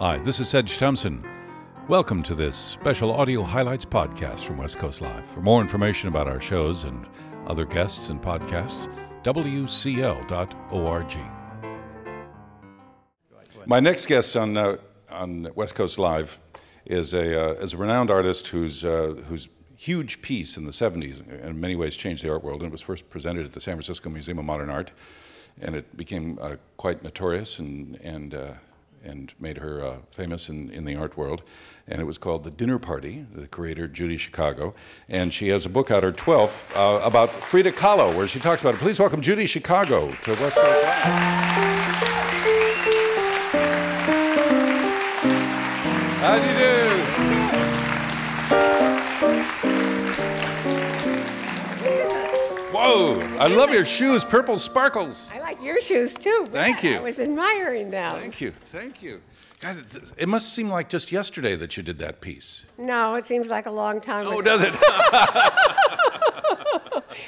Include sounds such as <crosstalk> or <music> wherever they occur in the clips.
Hi, this is Sedge Thompson. Welcome to this special audio highlights podcast from West Coast Live. For more information about our shows and other guests and podcasts, wcl.org. My next guest on, uh, on West Coast Live is a, uh, is a renowned artist whose, uh, whose huge piece in the 70s in many ways changed the art world and it was first presented at the San Francisco Museum of Modern Art. And it became uh, quite notorious and, and, uh, and made her uh, famous in, in the art world. And it was called The Dinner Party, the creator Judy Chicago. And she has a book out, her 12th, uh, about Frida Kahlo, where she talks about it. Please welcome Judy Chicago to West Coast Live. How do you do? I love your shoes, purple sparkles. I like your shoes too. Thank you. I was admiring them. Thank you, thank you. God, it must seem like just yesterday that you did that piece. No, it seems like a long time Oh, ago. does it? <laughs>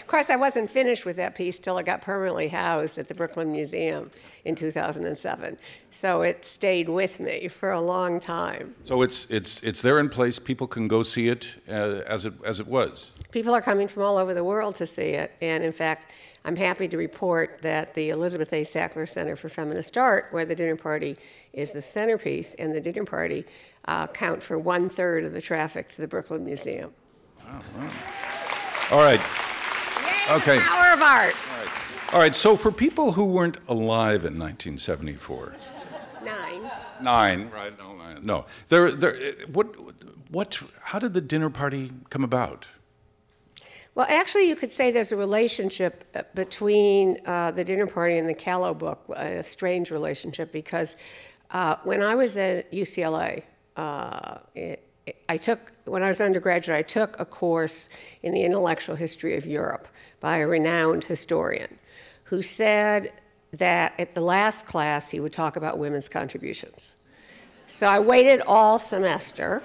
Of course, I wasn't finished with that piece till it got permanently housed at the Brooklyn Museum in 2007. So it stayed with me for a long time. so it's it's it's there in place. People can go see it uh, as it as it was. People are coming from all over the world to see it. And in fact, I'm happy to report that the Elizabeth A. Sackler Center for Feminist Art, where the dinner party is the centerpiece, and the dinner party uh, count for one third of the traffic to the Brooklyn Museum. Wow! All right, Okay. The power of art. all right. So for people who weren't alive in 1974, Nine. nine, right? No, nine, no. There, there. What, what? How did the dinner party come about? Well, actually, you could say there's a relationship uh, between uh, the dinner party and the Kahlo book, a strange relationship, because uh, when I was at UCLA, uh, it, I took, when I was undergraduate, I took a course in the intellectual history of Europe by a renowned historian who said that at the last class he would talk about women's contributions. So I waited all semester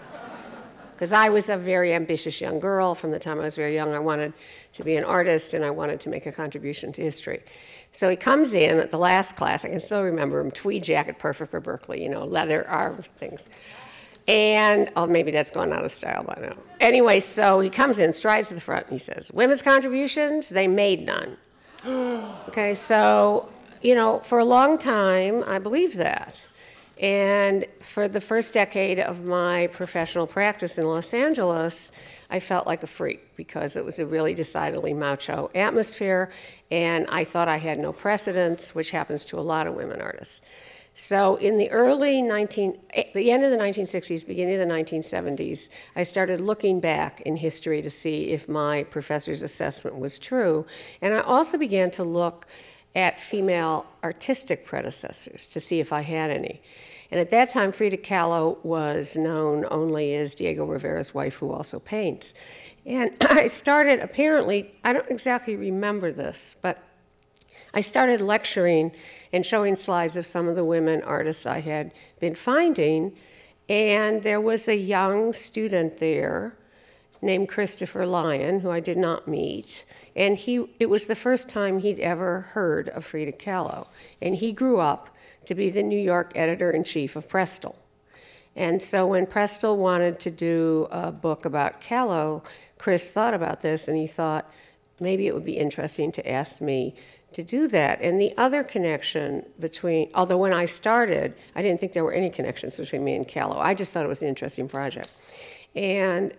because I was a very ambitious young girl. From the time I was very young, I wanted to be an artist and I wanted to make a contribution to history. So he comes in at the last class. I can still remember him, tweed jacket, perfect for Berkeley, you know, leather arm things. And, oh, maybe that's gone out of style by now. Anyway, so he comes in, strides to the front, and he says, Women's contributions, they made none. <gasps> okay, so, you know, for a long time, I believed that. And for the first decade of my professional practice in Los Angeles, I felt like a freak because it was a really decidedly macho atmosphere, and I thought I had no precedence, which happens to a lot of women artists. So in the early 19, eh, the end of the 1960s, beginning of the 1970s, I started looking back in history to see if my professor's assessment was true, and I also began to look at female artistic predecessors to see if I had any. And at that time, Frida Kahlo was known only as Diego Rivera's wife, who also paints. And <clears throat> I started, apparently, I don't exactly remember this, but I started lecturing and showing slides of some of the women artists I had been finding. And there was a young student there named Christopher Lyon, who I did not meet. And he, it was the first time he'd ever heard of Frida Kahlo. And he grew up to be the New York editor in chief of Prestel. And so when Prestel wanted to do a book about Kahlo, Chris thought about this and he thought maybe it would be interesting to ask me to do that. And the other connection between, although when I started, I didn't think there were any connections between me and Kahlo. I just thought it was an interesting project. And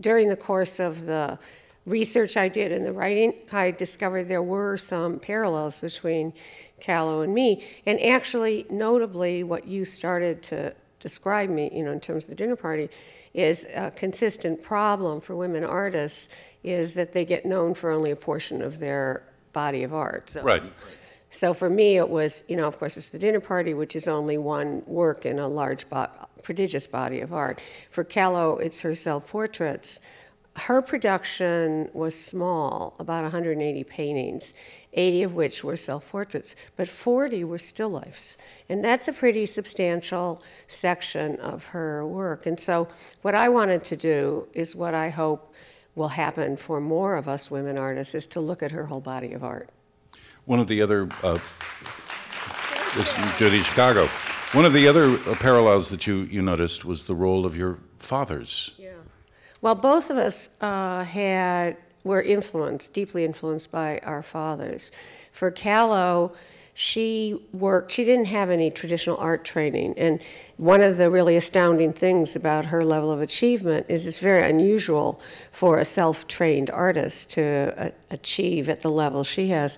during the course of the research I did and the writing, I discovered there were some parallels between Kahlo and me. And actually, notably, what you started to describe me, you know, in terms of the dinner party, is a consistent problem for women artists is that they get known for only a portion of their body of art. So, Right. so for me, it was, you know, of course, it's the dinner party, which is only one work in a large, bo- prodigious body of art. For Kahlo, it's her self-portraits. Her production was small, about 180 paintings, 80 of which were self-portraits, but 40 were still lifes. And that's a pretty substantial section of her work. And so what I wanted to do is what I hope will happen for more of us women artists is to look at her whole body of art. One of the other, uh, this Judy Chicago. One of the other uh, parallels that you, you noticed was the role of your fathers. Yeah. Well, both of us uh, had were influenced, deeply influenced by our fathers. For Kahlo, she worked, she didn't have any traditional art training. And one of the really astounding things about her level of achievement is it's very unusual for a self trained artist to uh, achieve at the level she has.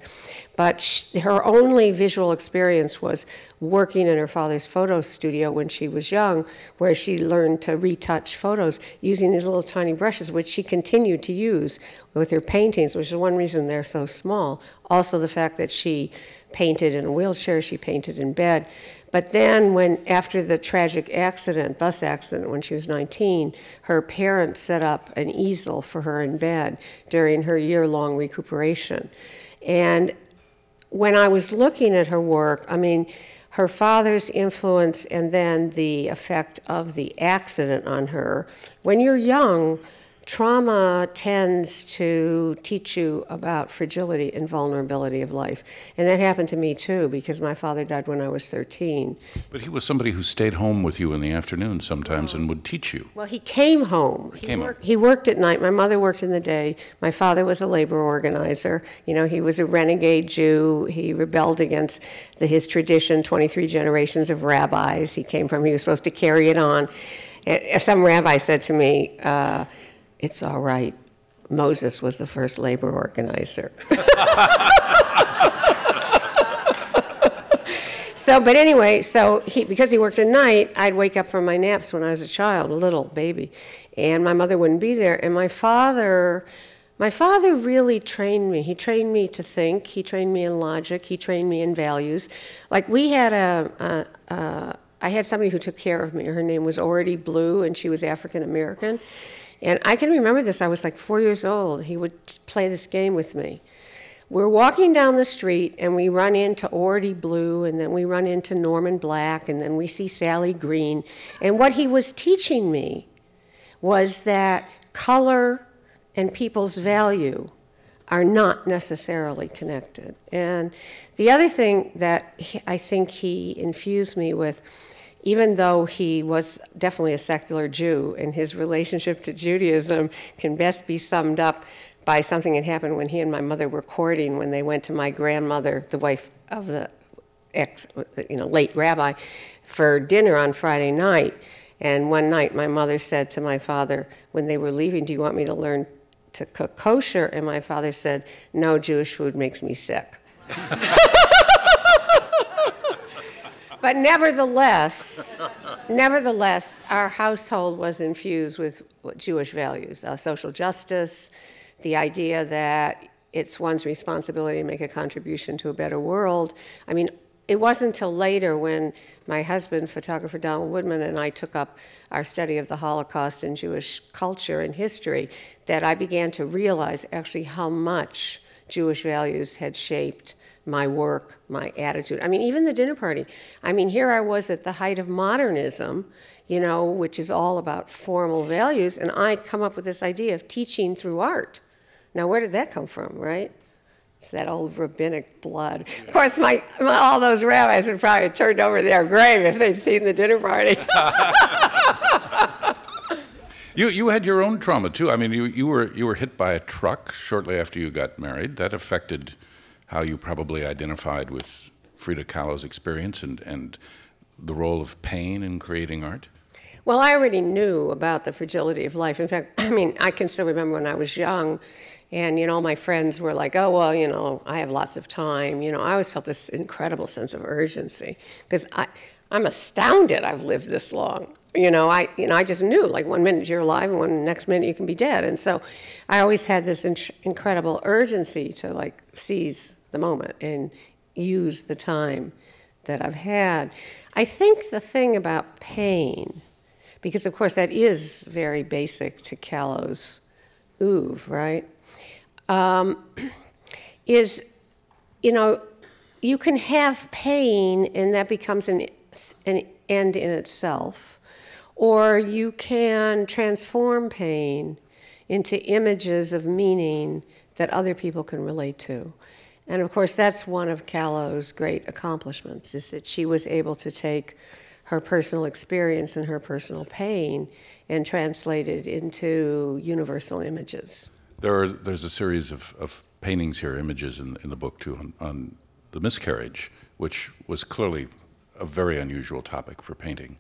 But she, her only visual experience was working in her father's photo studio when she was young, where she learned to retouch photos using these little tiny brushes, which she continued to use with her paintings, which is one reason they're so small. Also, the fact that she painted in a wheelchair, she painted in bed. But then, when after the tragic accident, bus accident, when she was 19, her parents set up an easel for her in bed during her year long recuperation. And when I was looking at her work, I mean, her father's influence and then the effect of the accident on her. When you're young, trauma tends to teach you about fragility and vulnerability of life. And that happened to me too, because my father died when I was 13. But he was somebody who stayed home with you in the afternoon sometimes and would teach you. Well, he came home. He, came worked, home. he worked at night. My mother worked in the day. My father was a labor organizer. You know, he was a renegade Jew. He rebelled against the, his tradition, 23 generations of rabbis he came from. He was supposed to carry it on. Some rabbi said to me, uh, it's all right. Moses was the first labor organizer. <laughs> so, but anyway, so he, because he worked at night, I'd wake up from my naps when I was a child, a little baby, and my mother wouldn't be there. And my father, my father really trained me. He trained me to think. He trained me in logic. He trained me in values. Like we had a, a, a I had somebody who took care of me. Her name was Ority Blue, and she was African American. And I can remember this. I was like four years old. He would play this game with me. We're walking down the street and we run into Ority Blue and then we run into Norman Black and then we see Sally Green. And what he was teaching me was that color and people's value are not necessarily connected. And the other thing that he, I think he infused me with even though he was definitely a secular Jew, and his relationship to Judaism can best be summed up by something that happened when he and my mother were courting when they went to my grandmother, the wife of the ex, you know, late rabbi, for dinner on Friday night. And one night, my mother said to my father, when they were leaving, Do you want me to learn to cook kosher? And my father said, No, Jewish food makes me sick. <laughs> But nevertheless, nevertheless, our household was infused with Jewish values, uh, social justice, the idea that it's one's responsibility to make a contribution to a better world. I mean, it wasn't until later when my husband, photographer Donald Woodman, and I took up our study of the Holocaust and Jewish culture and history that I began to realize actually how much Jewish values had shaped my work, my attitude. I mean, even the dinner party. I mean, here I was at the height of modernism, you know, which is all about formal values, and I come up with this idea of teaching through art. Now, where did that come from, right? It's that old rabbinic blood. Of course, my, my all those rabbis would probably have turned over their grave if they'd seen the dinner party. <laughs> you, you had your own trauma too. I mean, you, you, were, you were hit by a truck shortly after you got married. That affected how you probably identified with Frida Kahlo's experience and, and the role of pain in creating art? Well, I already knew about the fragility of life. In fact, <clears throat> I mean, I can still remember when I was young, and you know, my friends were like, "Oh, well, you know, I have lots of time." You know, I always felt this incredible sense of urgency because I, I'm astounded I've lived this long. You know, I, you know, I just knew like one minute you're alive and one next minute you can be dead, and so I always had this in- incredible urgency to like seize the moment and use the time that I've had. I think the thing about pain, because of course that is very basic to Kahlo's oeuvre, right? Um, <clears throat> is, you know, you can have pain and that becomes an, an end in itself, or you can transform pain into images of meaning that other people can relate to. And of course, that's one of Kahlo's great accomplishments, is that she was able to take her personal experience and her personal pain and translate it into universal images. There are, there's a series of, of paintings here, images in, in the book too, on, on the miscarriage, which was clearly a very unusual topic for painting.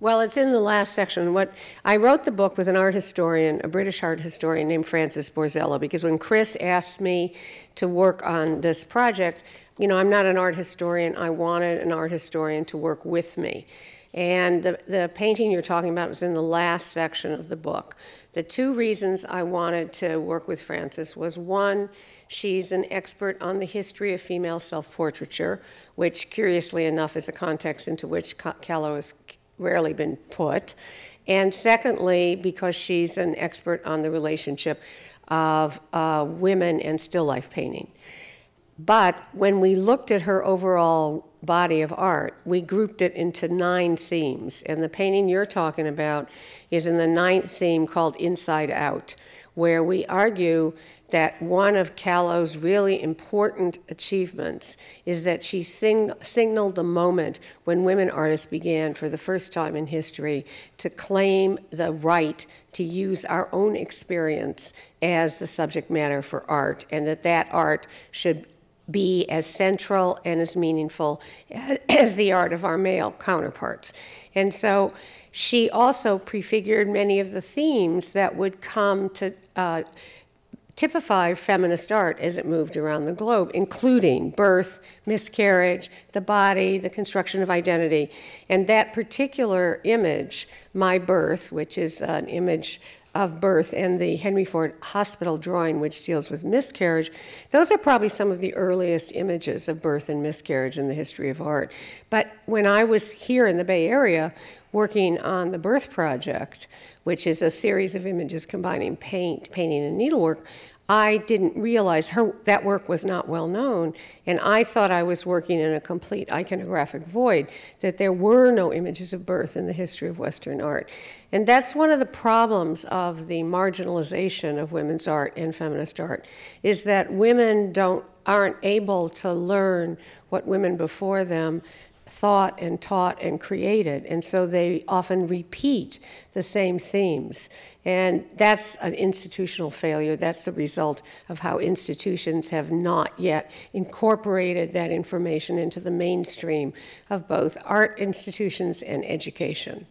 Well, it's in the last section. What I wrote the book with an art historian, a British art historian named Frances Borzello, because when Chris asked me to work on this project, you know, I'm not an art historian. I wanted an art historian to work with me. And the, the painting you're talking about was in the last section of the book. The two reasons I wanted to work with Frances was one, she's an expert on the history of female self portraiture, which, curiously enough, is a context into which Kahlo has rarely been put. And secondly, because she's an expert on the relationship of uh, women and still life painting. But when we looked at her overall body of art, we grouped it into nine themes. And the painting you're talking about is in the ninth theme called Inside Out, where we argue that one of Kahlo's really important achievements is that she sing- signaled the moment when women artists began, for the first time in history, to claim the right to use our own experience as the subject matter for art, and that that art should be as central and as meaningful as the art of our male counterparts. And so she also prefigured many of the themes that would come to uh, typify feminist art as it moved around the globe, including birth, miscarriage, the body, the construction of identity. And that particular image, My Birth, which is an image of birth and the Henry Ford Hospital drawing, which deals with miscarriage, those are probably some of the earliest images of birth and miscarriage in the history of art. But when I was here in the Bay Area working on the Birth Project, which is a series of images combining paint, painting, and needlework, I didn't realize her, that work was not well known, and I thought I was working in a complete iconographic void, that there were no images of birth in the history of Western art. And that's one of the problems of the marginalization of women's art and feminist art, is that women don't, aren't able to learn what women before them thought and taught and created, and so they often repeat the same themes. And that's an institutional failure. That's the result of how institutions have not yet incorporated that information into the mainstream of both art institutions and education.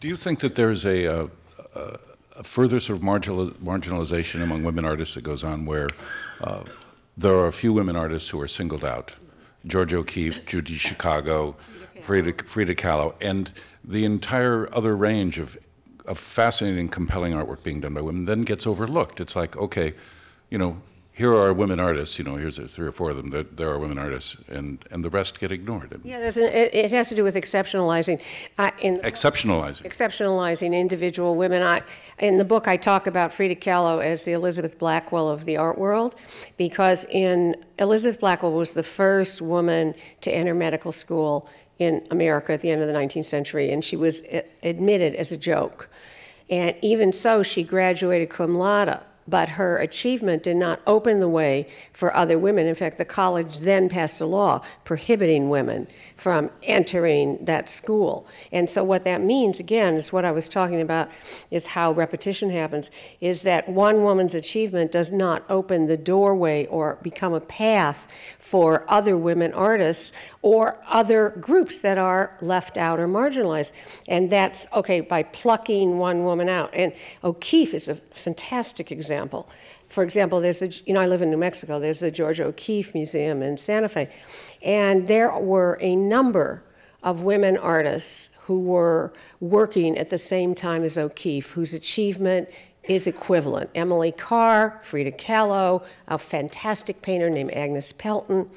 Do you think that there's a, a, a further sort of marginal, marginalization among women artists that goes on where uh, there are a few women artists who are singled out? George O'Keeffe, Judy Chicago, Frida, Frida Kahlo, and the entire other range of of fascinating, compelling artwork being done by women then gets overlooked. It's like, okay, you know, here are women artists, you know, here's three or four of them, there, there are women artists, and, and the rest get ignored. Yeah, an, it, it, has to do with exceptionalizing. Uh, in, exceptionalizing. Exceptionalizing individual women. I, in the book, I talk about Frida Kahlo as the Elizabeth Blackwell of the art world, because in Elizabeth Blackwell was the first woman to enter medical school in America at the end of the 19th century, and she was admitted as a joke. And even so, she graduated cum laude but her achievement did not open the way for other women. In fact, the college then passed a law prohibiting women from entering that school. And so, what that means, again, is what I was talking about, is how repetition happens, is that one woman's achievement does not open the doorway or become a path for other women artists or other groups that are left out or marginalized. And that's, okay, by plucking one woman out. And O'Keeffe is a fantastic example. For example, there's a, you know, I live in New Mexico, there's the Georgia O'Keeffe Museum in Santa Fe. And there were a number of women artists who were working at the same time as O'Keeffe, whose achievement is equivalent. Emily Carr, Frida Kahlo, a fantastic painter named Agnes Pelton.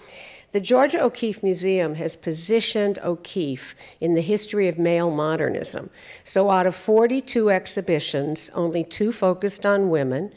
The Georgia O'Keeffe Museum has positioned O'Keeffe in the history of male modernism. So, out of 42 exhibitions, only two focused on women,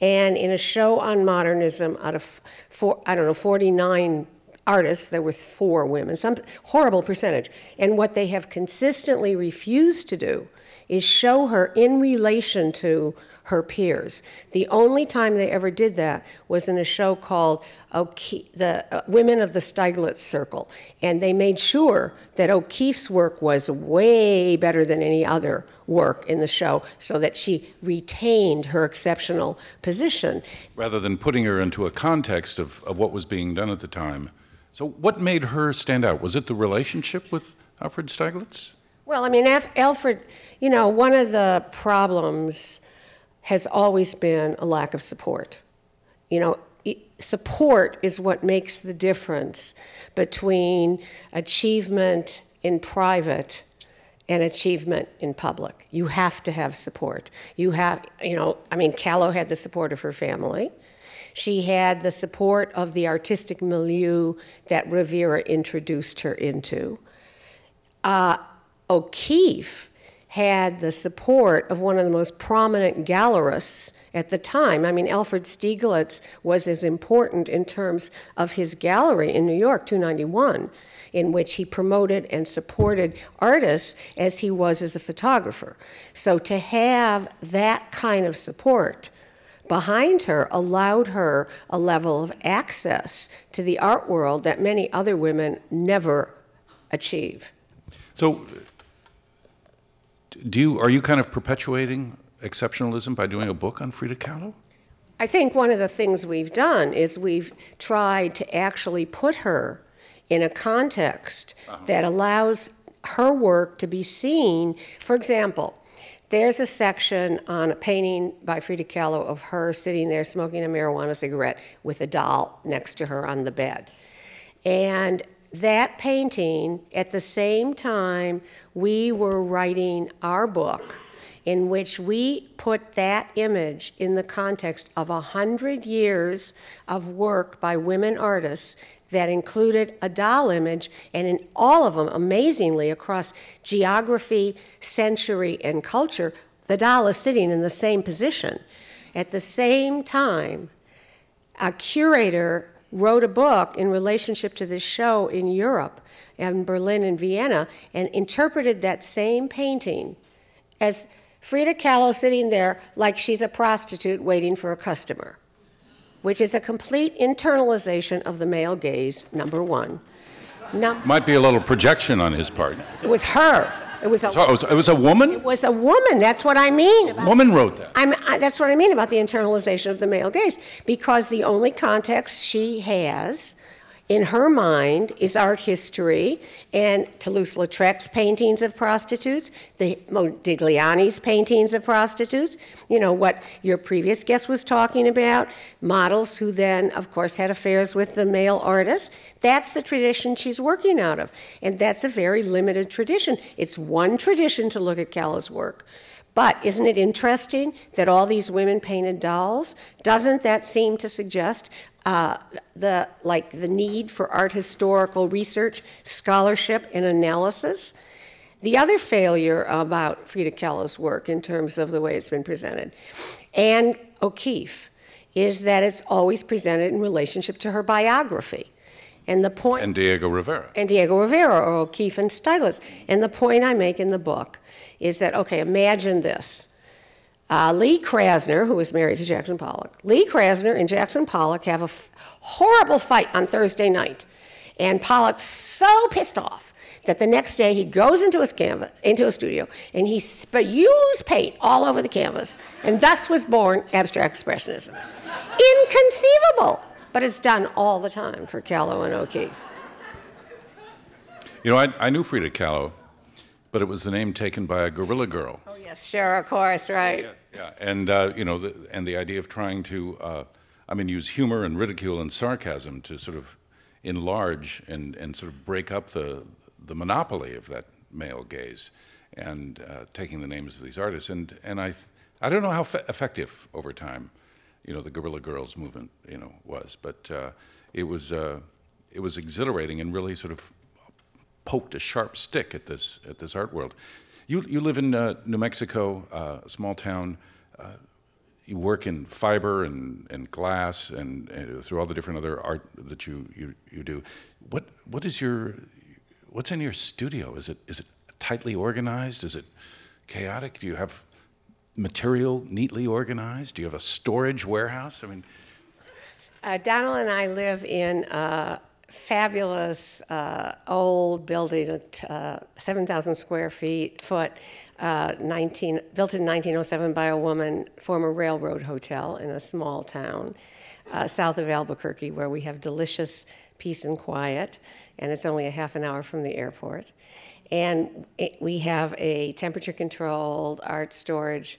and in a show on modernism, out of four, I don't know 49 artists, there were four women, some horrible percentage. And what they have consistently refused to do is show her in relation to her peers. The only time they ever did that was in a show called O'Ke- the uh, Women of the Stieglitz Circle, and they made sure that O'Keeffe's work was way better than any other work in the show, so that she retained her exceptional position. Rather than putting her into a context of, of what was being done at the time. So, what made her stand out? Was it the relationship with Alfred Stieglitz? Well, I mean, Af- Alfred, you know, one of the problems has always been a lack of support. You know, support is what makes the difference between achievement in private and achievement in public. You have to have support. You have, you know, I mean, Kahlo had the support of her family. She had the support of the artistic milieu that Rivera introduced her into. Uh, O'Keeffe had the support of one of the most prominent gallerists at the time. I mean, Alfred Stieglitz was as important in terms of his gallery in New York, 291, in which he promoted and supported artists as he was as a photographer. So to have that kind of support behind her allowed her a level of access to the art world that many other women never achieve. So, do you, are you kind of perpetuating exceptionalism by doing a book on Frida Kahlo? I think one of the things we've done is we've tried to actually put her in a context uh-huh. that allows her work to be seen. For example, there's a section on a painting by Frida Kahlo of her sitting there smoking a marijuana cigarette with a doll next to her on the bed. And that painting, at the same time, we were writing our book, in which we put that image in the context of a hundred years of work by women artists that included a doll image, and in all of them, amazingly, across geography, century, and culture, the doll is sitting in the same position. At the same time, a curator wrote a book in relationship to this show in Europe, in Berlin and Vienna, and interpreted that same painting as Frida Kahlo sitting there like she's a prostitute waiting for a customer, which is a complete internalization of the male gaze, number one. Num- Might be a little projection on his part. it was her. It was a, So it was, it was a woman? it was a woman. That's what I mean. about- Woman wrote that. I'm, I, that's what I mean about the internalization of the male gaze, because the only context she has in her mind is art history and Toulouse-Lautrec's paintings of prostitutes, the Modigliani's paintings of prostitutes, you know, what your previous guest was talking about, models who then, of course, had affairs with the male artists. That's the tradition she's working out of, and that's a very limited tradition. It's one tradition to look at Kahlo's work. But isn't it interesting that all these women painted dolls? Doesn't that seem to suggest uh, the like the need for art historical research, scholarship, and analysis? The other failure about Frida Kahlo's work in terms of the way it's been presented, and O'Keeffe, is that it's always presented in relationship to her biography. And the point And Diego Rivera. and Diego Rivera or O'Keeffe and Stieglitz. And the point I make in the book is that, okay, imagine this. Uh, Lee Krasner, who was married to Jackson Pollock, Lee Krasner and Jackson Pollock have a f- horrible fight on Thursday night. And Pollock's so pissed off that the next day he goes into his canvas, into a studio, and he spews paint all over the canvas. And thus was born abstract expressionism. Inconceivable! But it's done all the time for Kahlo and O'Keeffe. You know, I, I knew Frida Kahlo, but it was the name taken by a Guerrilla Girl. Oh, yes, sure, of course, right. Yeah, and uh, you know, the, and the idea of trying to, uh, I mean, use humor and ridicule and sarcasm to sort of enlarge and, and sort of break up the the monopoly of that male gaze, and uh, taking the names of these artists, and and I, I don't know how fe- effective over time, you know, the Guerrilla Girls movement, you know, was, but uh, it was uh, it was exhilarating and really sort of poked a sharp stick at this at this art world. You you live in uh, New Mexico, uh, a small town. Uh, you work in fiber and, and glass and, and through all the different other art that you, you, you do. What what is your what's in your studio? Is it is it tightly organized? Is it chaotic? Do you have material neatly organized? Do you have a storage warehouse? I mean, Uh, Donald and I live in a fabulous uh, old building, uh, 7,000 square feet foot, uh, 19, built in 1907 by a woman, former railroad hotel in a small town uh, south of Albuquerque, where we have delicious peace and quiet, and it's only a half an hour from the airport. And it, we have a temperature controlled art storage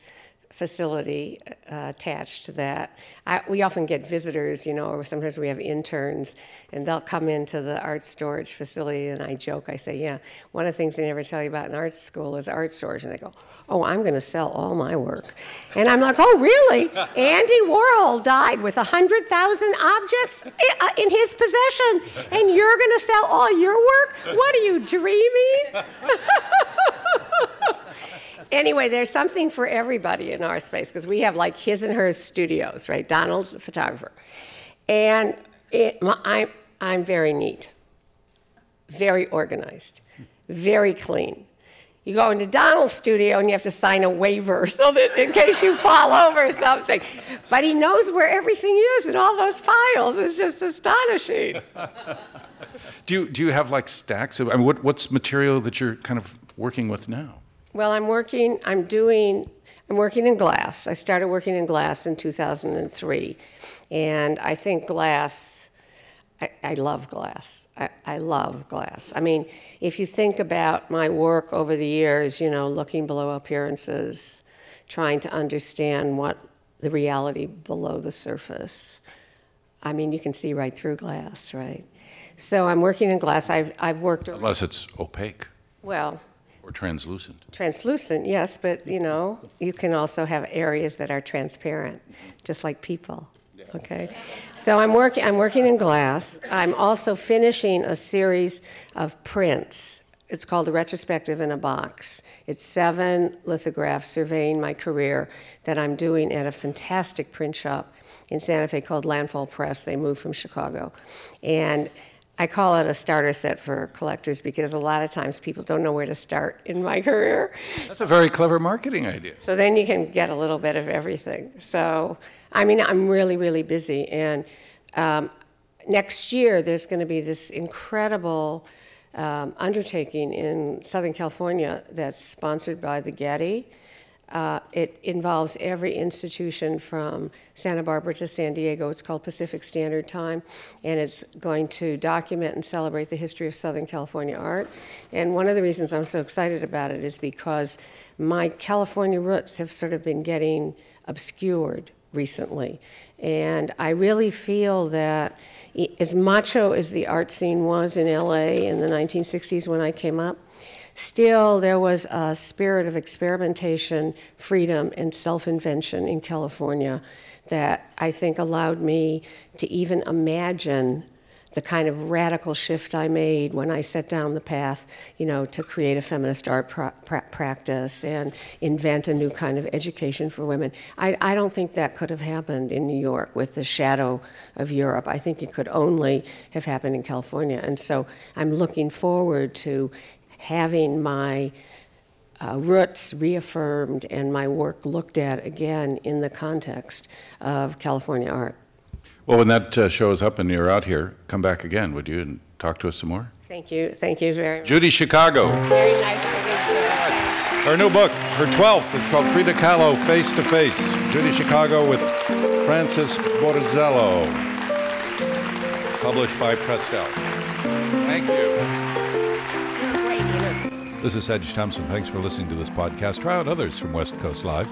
facility uh, attached to that. I, we often get visitors, you know, or sometimes we have interns, and they'll come into the art storage facility, and I joke, I say, yeah, one of the things they never tell you about in art school is art storage. And they go, oh, I'm going to sell all my work. And I'm like, oh, really? Andy Warhol died with 100,000 objects i- in his possession, and you're going to sell all your work? What are you dreaming? <laughs> anyway, there's something for everybody in our space because we have like his and hers studios, right? Donald's a photographer. And it, my, I'm, I'm very neat, very organized, very clean. You go into Donald's studio and you have to sign a waiver <laughs> so that in case you fall over something. But he knows where everything is in all those files. It's just astonishing. <laughs> do you, do you have like stacks of, I mean, what, what's material that you're kind of working with now? Well, I'm working, I'm doing, I'm working in glass. I started working in glass in 2003. And I think glass, I, I love glass. I, I love glass. I mean, if you think about my work over the years, you know, looking below appearances, trying to understand what the reality below the surface, I mean, you can see right through glass, right? So I'm working in glass. I've, I've worked, Unless it's opaque well, or translucent. Translucent, yes, but you know, you can also have areas that are transparent, just like people. Okay, so I'm working. I'm working in glass. I'm also finishing a series of prints. It's called a retrospective in a box. It's seven lithographs surveying my career that I'm doing at a fantastic print shop in Santa Fe called Landfall Press. They moved from Chicago, and I call it a starter set for collectors because a lot of times people don't know where to start in my career. That's a very clever marketing idea. So then you can get a little bit of everything. So, I mean, I'm really, really busy. And um, next year, there's going to be this incredible um, undertaking in Southern California that's sponsored by the Getty. Uh, it involves every institution from Santa Barbara to San Diego. It's called Pacific Standard Time, and it's going to document and celebrate the history of Southern California art. And one of the reasons I'm so excited about it is because my California roots have sort of been getting obscured recently. And I really feel that as macho as the art scene was in LA in the 1960s when I came up, still there was a spirit of experimentation, freedom, and self invention in California that I think allowed me to even imagine the kind of radical shift I made when I set down the path, you know, to create a feminist art pra- pra- practice and invent a new kind of education for women. I, I don't think that could have happened in New York with the shadow of Europe. I think it could only have happened in California. And so I'm looking forward to having my uh, roots reaffirmed and my work looked at again in the context of California art. Well, when that uh, shows up and you're out here, come back again, would you, and talk to us some more? Thank you. Thank you very much. Judy Chicago, Very nice to meet you. her new book, her 12th, is called Frida Kahlo, Face to Face. Judy Chicago with Frances Borzello, published by Prestel. Thank you. This is Sedge Thompson. Thanks for listening to this podcast. Try out others from West Coast Live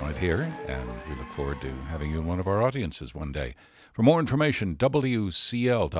right here, and we look forward to having you in one of our audiences one day. For more information, WCL.org.